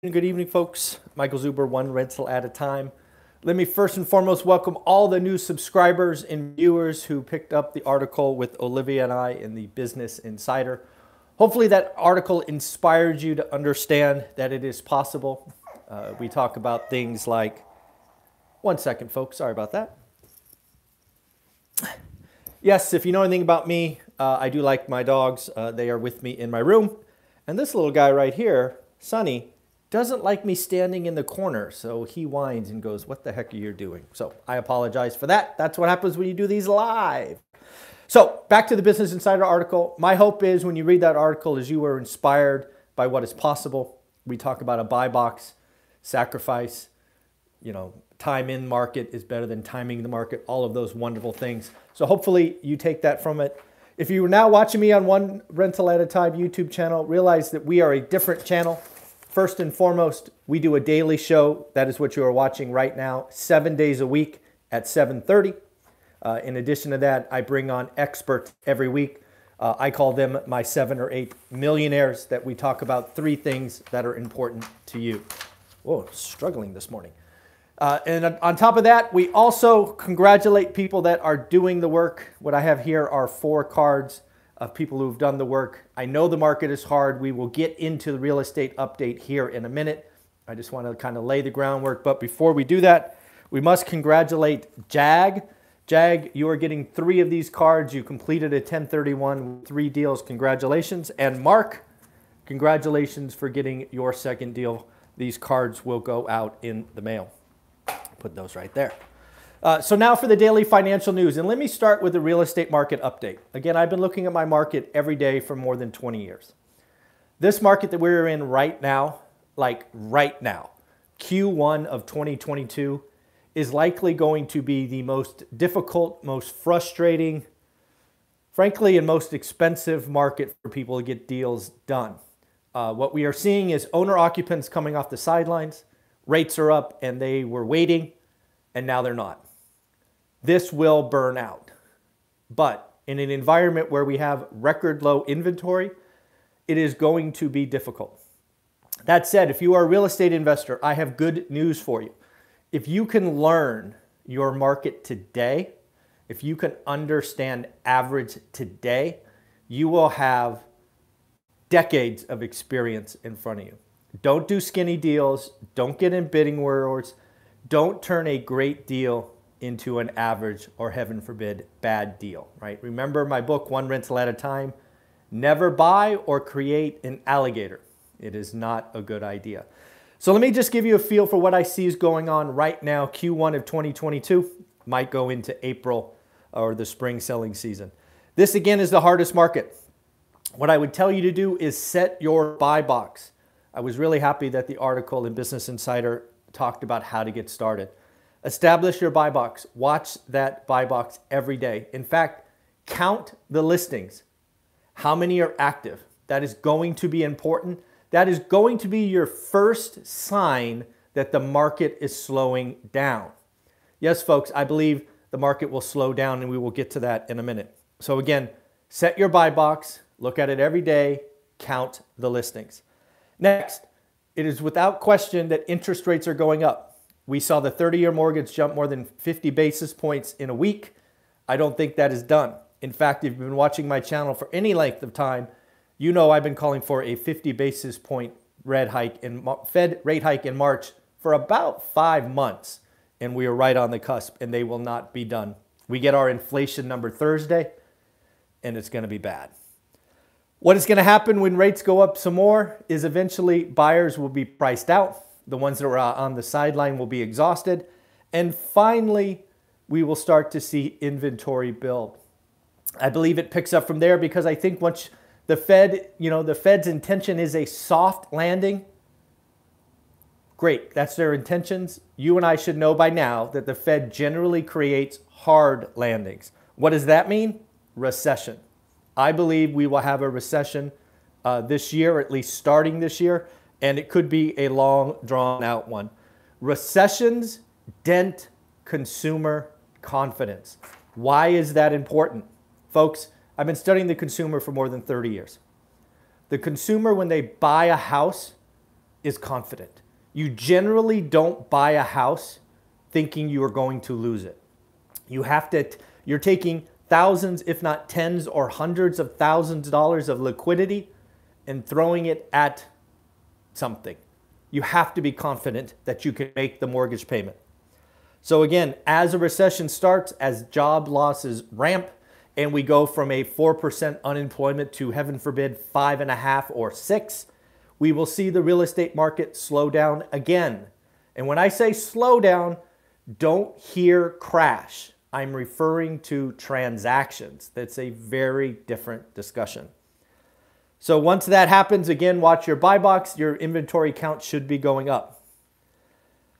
Good evening, folks. Michael Zuber, one rental at a time. Let me first and foremost welcome all the new subscribers and viewers who picked up the article with Olivia and I in the Business Insider. Hopefully, that article inspired you to understand that it is possible. Uh, we talk about things like, one second, folks, sorry about that. Yes, if you know anything about me, uh, I do like my dogs. Uh, they are with me in my room. And this little guy right here, Sonny, doesn't like me standing in the corner, so he whines and goes, What the heck are you doing? So I apologize for that. That's what happens when you do these live. So back to the Business Insider article. My hope is when you read that article is you were inspired by what is possible. We talk about a buy box, sacrifice, you know, time in market is better than timing the market, all of those wonderful things. So hopefully you take that from it. If you are now watching me on one rental at a time YouTube channel, realize that we are a different channel. First and foremost, we do a daily show. That is what you are watching right now, seven days a week at 7.30. Uh, in addition to that, I bring on experts every week. Uh, I call them my seven or eight millionaires that we talk about three things that are important to you. Whoa, struggling this morning. Uh, and on top of that, we also congratulate people that are doing the work. What I have here are four cards of people who've done the work. I know the market is hard. We will get into the real estate update here in a minute. I just want to kind of lay the groundwork. But before we do that, we must congratulate Jag. Jag, you are getting three of these cards. You completed a 1031, three deals. Congratulations. And Mark, congratulations for getting your second deal. These cards will go out in the mail. Put those right there. Uh, so now for the daily financial news, and let me start with the real estate market update. Again, I've been looking at my market every day for more than 20 years. This market that we're in right now, like right now, Q1 of 2022, is likely going to be the most difficult, most frustrating, frankly, and most expensive market for people to get deals done. Uh, what we are seeing is owner occupants coming off the sidelines, rates are up, and they were waiting, and now they're not this will burn out. But in an environment where we have record low inventory, it is going to be difficult. That said, if you are a real estate investor, I have good news for you. If you can learn your market today, if you can understand average today, you will have decades of experience in front of you. Don't do skinny deals. Don't get in bidding wars. Don't turn a great deal into an average or heaven forbid bad deal, right? Remember my book, One Rental at a Time? Never buy or create an alligator. It is not a good idea. So let me just give you a feel for what I see is going on right now. Q1 of 2022 might go into April or the spring selling season. This again is the hardest market. What I would tell you to do is set your buy box. I was really happy that the article in Business Insider talked about how to get started. Establish your buy box. Watch that buy box every day. In fact, count the listings. How many are active? That is going to be important. That is going to be your first sign that the market is slowing down. Yes, folks, I believe the market will slow down and we will get to that in a minute. So again, set your buy box, look at it every day, count the listings. Next, it is without question that interest rates are going up. We saw the 30 year mortgage jump more than 50 basis points in a week. I don't think that is done. In fact, if you've been watching my channel for any length of time, you know I've been calling for a 50 basis point red hike in Fed rate hike in March for about five months, and we are right on the cusp, and they will not be done. We get our inflation number Thursday, and it's going to be bad. What is going to happen when rates go up some more is eventually buyers will be priced out. The ones that are on the sideline will be exhausted. And finally, we will start to see inventory build. I believe it picks up from there because I think once the Fed, you know, the Fed's intention is a soft landing. Great, that's their intentions. You and I should know by now that the Fed generally creates hard landings. What does that mean? Recession. I believe we will have a recession uh, this year, at least starting this year and it could be a long, drawn out one. Recessions dent consumer confidence. Why is that important? Folks, I've been studying the consumer for more than 30 years. The consumer, when they buy a house, is confident. You generally don't buy a house thinking you are going to lose it. You have to, you're taking thousands, if not tens or hundreds of thousands of dollars of liquidity and throwing it at something. You have to be confident that you can make the mortgage payment. So, again, as a recession starts, as job losses ramp, and we go from a 4% unemployment to, heaven forbid, five and a half or six, we will see the real estate market slow down again. And when I say slow down, don't hear crash. I'm referring to transactions. That's a very different discussion. So once that happens, again, watch your buy box. Your inventory count should be going up.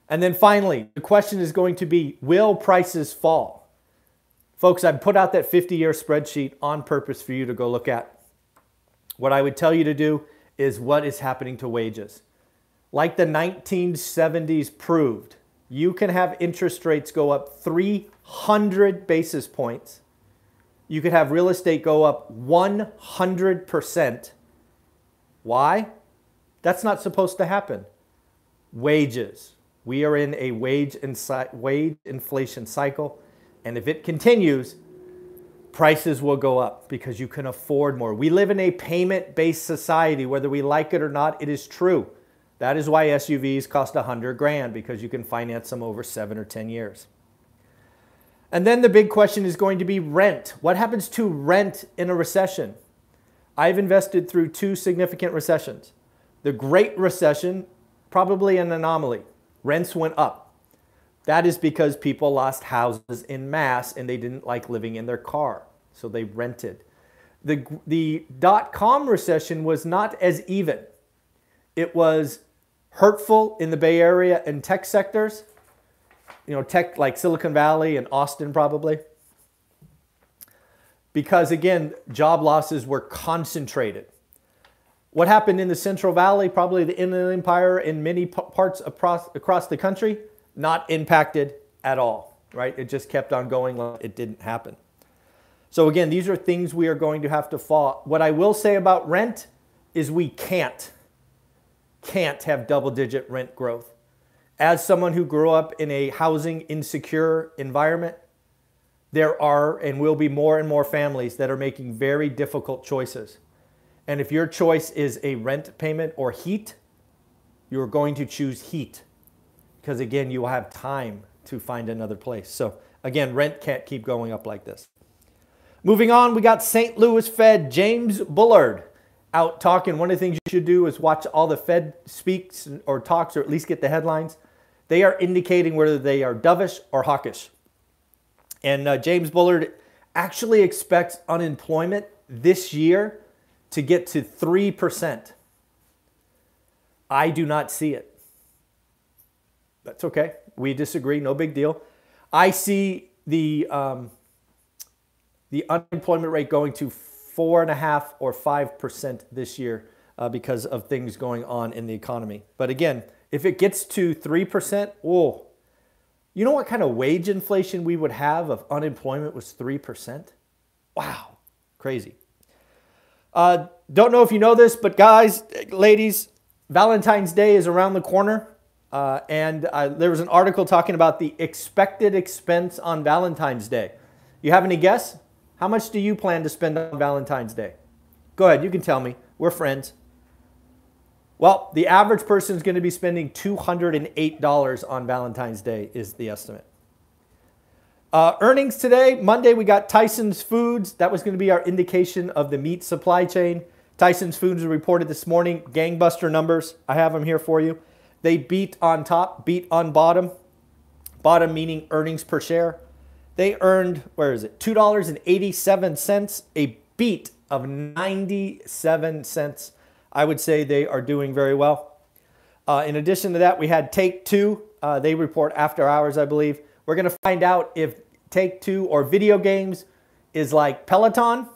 And then finally, the question is going to be, will prices fall? Folks, I've put out that 50-year spreadsheet on purpose for you to go look at. What I would tell you to do is what is happening to wages. Like the 1970s proved, you can have interest rates go up 300 basis points. You could have real estate go up 100%. Why? That's not supposed to happen. Wages. We are in a wage, insi- wage inflation cycle. And if it continues, prices will go up because you can afford more. We live in a payment based society, whether we like it or not, it is true. That is why SUVs cost 100 grand because you can finance them over 7 or 10 years. And then the big question is going to be rent. What happens to rent in a recession? I've invested through two significant recessions. The Great Recession, probably an anomaly. Rents went up. That is because people lost houses in mass and they didn't like living in their car, so they rented. The, the dot com recession was not as even. It was hurtful in the Bay Area and tech sectors, you know, tech like Silicon Valley and Austin probably. Because again, job losses were concentrated. What happened in the Central Valley, probably the Inland Empire in many parts across, across the country, not impacted at all, right? It just kept on going it didn't happen. So again, these are things we are going to have to fall. What I will say about rent is we can't can't have double digit rent growth. As someone who grew up in a housing insecure environment, there are and will be more and more families that are making very difficult choices. And if your choice is a rent payment or heat, you're going to choose heat because, again, you will have time to find another place. So, again, rent can't keep going up like this. Moving on, we got St. Louis Fed James Bullard out talking, one of the things you should do is watch all the Fed speaks or talks or at least get the headlines. They are indicating whether they are dovish or hawkish. And uh, James Bullard actually expects unemployment this year to get to 3%. I do not see it. That's okay. We disagree, no big deal. I see the, um, the unemployment rate going to four and a half or five percent this year uh, because of things going on in the economy. But again, if it gets to three percent, oh, you know what kind of wage inflation we would have if unemployment was three percent? Wow, crazy. Uh, don't know if you know this, but guys, ladies, Valentine's Day is around the corner. Uh, and uh, there was an article talking about the expected expense on Valentine's Day. You have any guess? How much do you plan to spend on Valentine's Day? Go ahead, you can tell me. We're friends. Well, the average person is going to be spending $208 on Valentine's Day, is the estimate. Uh, earnings today, Monday, we got Tyson's Foods. That was going to be our indication of the meat supply chain. Tyson's Foods reported this morning gangbuster numbers. I have them here for you. They beat on top, beat on bottom. Bottom meaning earnings per share. They earned, where is it, $2.87, a beat of 97 cents. I would say they are doing very well. Uh, in addition to that, we had Take Two. Uh, they report after hours, I believe. We're going to find out if Take Two or video games is like Peloton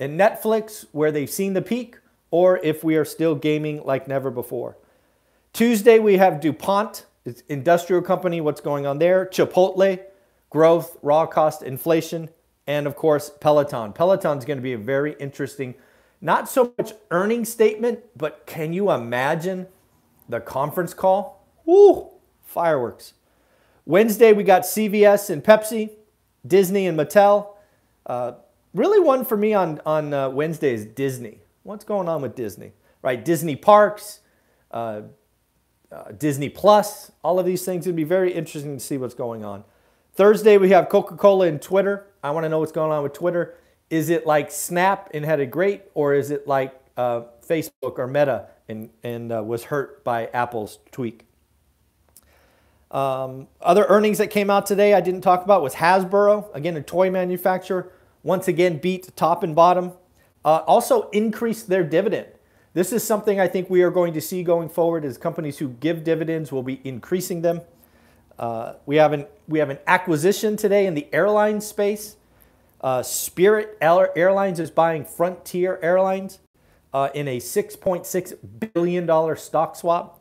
and Netflix, where they've seen the peak, or if we are still gaming like never before. Tuesday, we have DuPont, it's industrial company, what's going on there. Chipotle, growth, raw cost inflation, and of course, Peloton. Peloton is going to be a very interesting, not so much earning statement, but can you imagine the conference call, woo, fireworks. Wednesday, we got CVS and Pepsi, Disney and Mattel. Uh, really, one for me on, on uh, Wednesday is Disney. What's going on with Disney? Right, Disney Parks, uh, uh Disney Plus, all of these things. It'd be very interesting to see what's going on. Thursday, we have Coca Cola and Twitter. I want to know what's going on with Twitter. Is it like Snap and had a great, or is it like uh, Facebook or Meta and, and uh, was hurt by Apple's tweak? Um, other earnings that came out today I didn't talk about was Hasbro, again, a toy manufacturer, once again beat top and bottom. Uh, also increased their dividend. This is something I think we are going to see going forward as companies who give dividends will be increasing them. Uh, we, have an, we have an acquisition today in the airline space. Uh, Spirit Airlines is buying Frontier Airlines uh, in a $6.6 billion stock swap.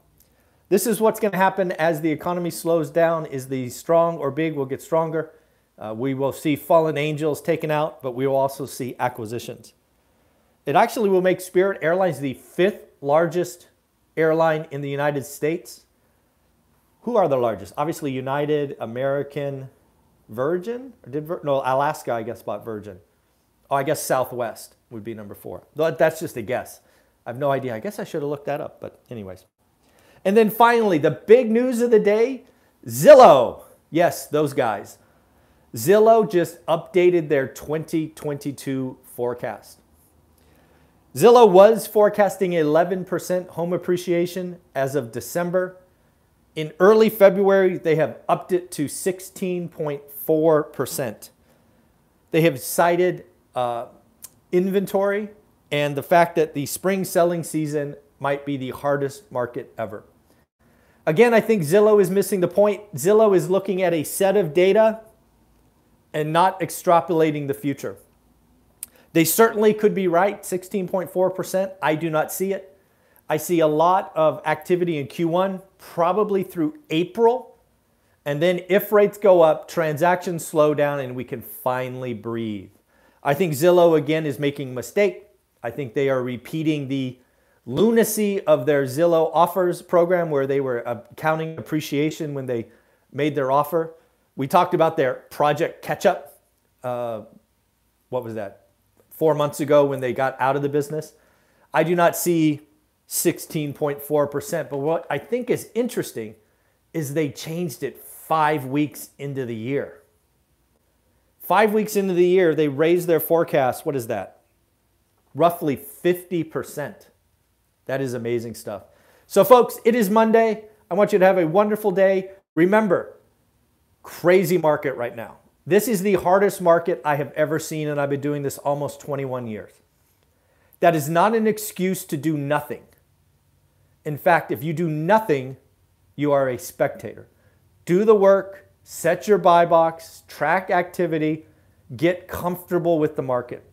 This is what's going to happen as the economy slows down is the strong or big will get stronger. Uh, we will see fallen angels taken out, but we will also see acquisitions. It actually will make Spirit Airlines the fifth largest airline in the United States. Who are the largest? Obviously, United, American, Virgin, or did no Alaska? I guess bought Virgin. Oh, I guess Southwest would be number four. That's just a guess. I have no idea. I guess I should have looked that up, but anyways. And then finally, the big news of the day Zillow. Yes, those guys. Zillow just updated their 2022 forecast. Zillow was forecasting 11% home appreciation as of December. In early February, they have upped it to 16.4%. They have cited uh, inventory and the fact that the spring selling season might be the hardest market ever. Again, I think Zillow is missing the point. Zillow is looking at a set of data and not extrapolating the future. They certainly could be right, 16.4%. I do not see it. I see a lot of activity in Q1, probably through April. And then if rates go up, transactions slow down and we can finally breathe. I think Zillow, again, is making a mistake. I think they are repeating the lunacy of their Zillow offers program where they were uh, counting appreciation when they made their offer. We talked about their project catch up. Uh, what was that? Four months ago when they got out of the business. I do not see 16.4%. But what I think is interesting is they changed it five weeks into the year. Five weeks into the year, they raised their forecast. What is that? Roughly 50%. That is amazing stuff. So, folks, it is Monday. I want you to have a wonderful day. Remember, crazy market right now. This is the hardest market I have ever seen, and I've been doing this almost 21 years. That is not an excuse to do nothing. In fact, if you do nothing, you are a spectator. Do the work, set your buy box, track activity, get comfortable with the market.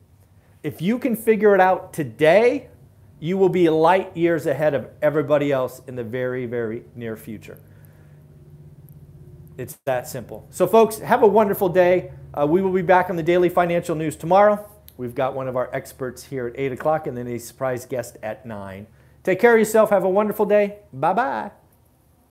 If you can figure it out today, you will be light years ahead of everybody else in the very, very near future. It's that simple. So, folks, have a wonderful day. Uh, we will be back on the Daily Financial News tomorrow. We've got one of our experts here at 8 o'clock and then a surprise guest at 9. Take care of yourself. Have a wonderful day. Bye bye.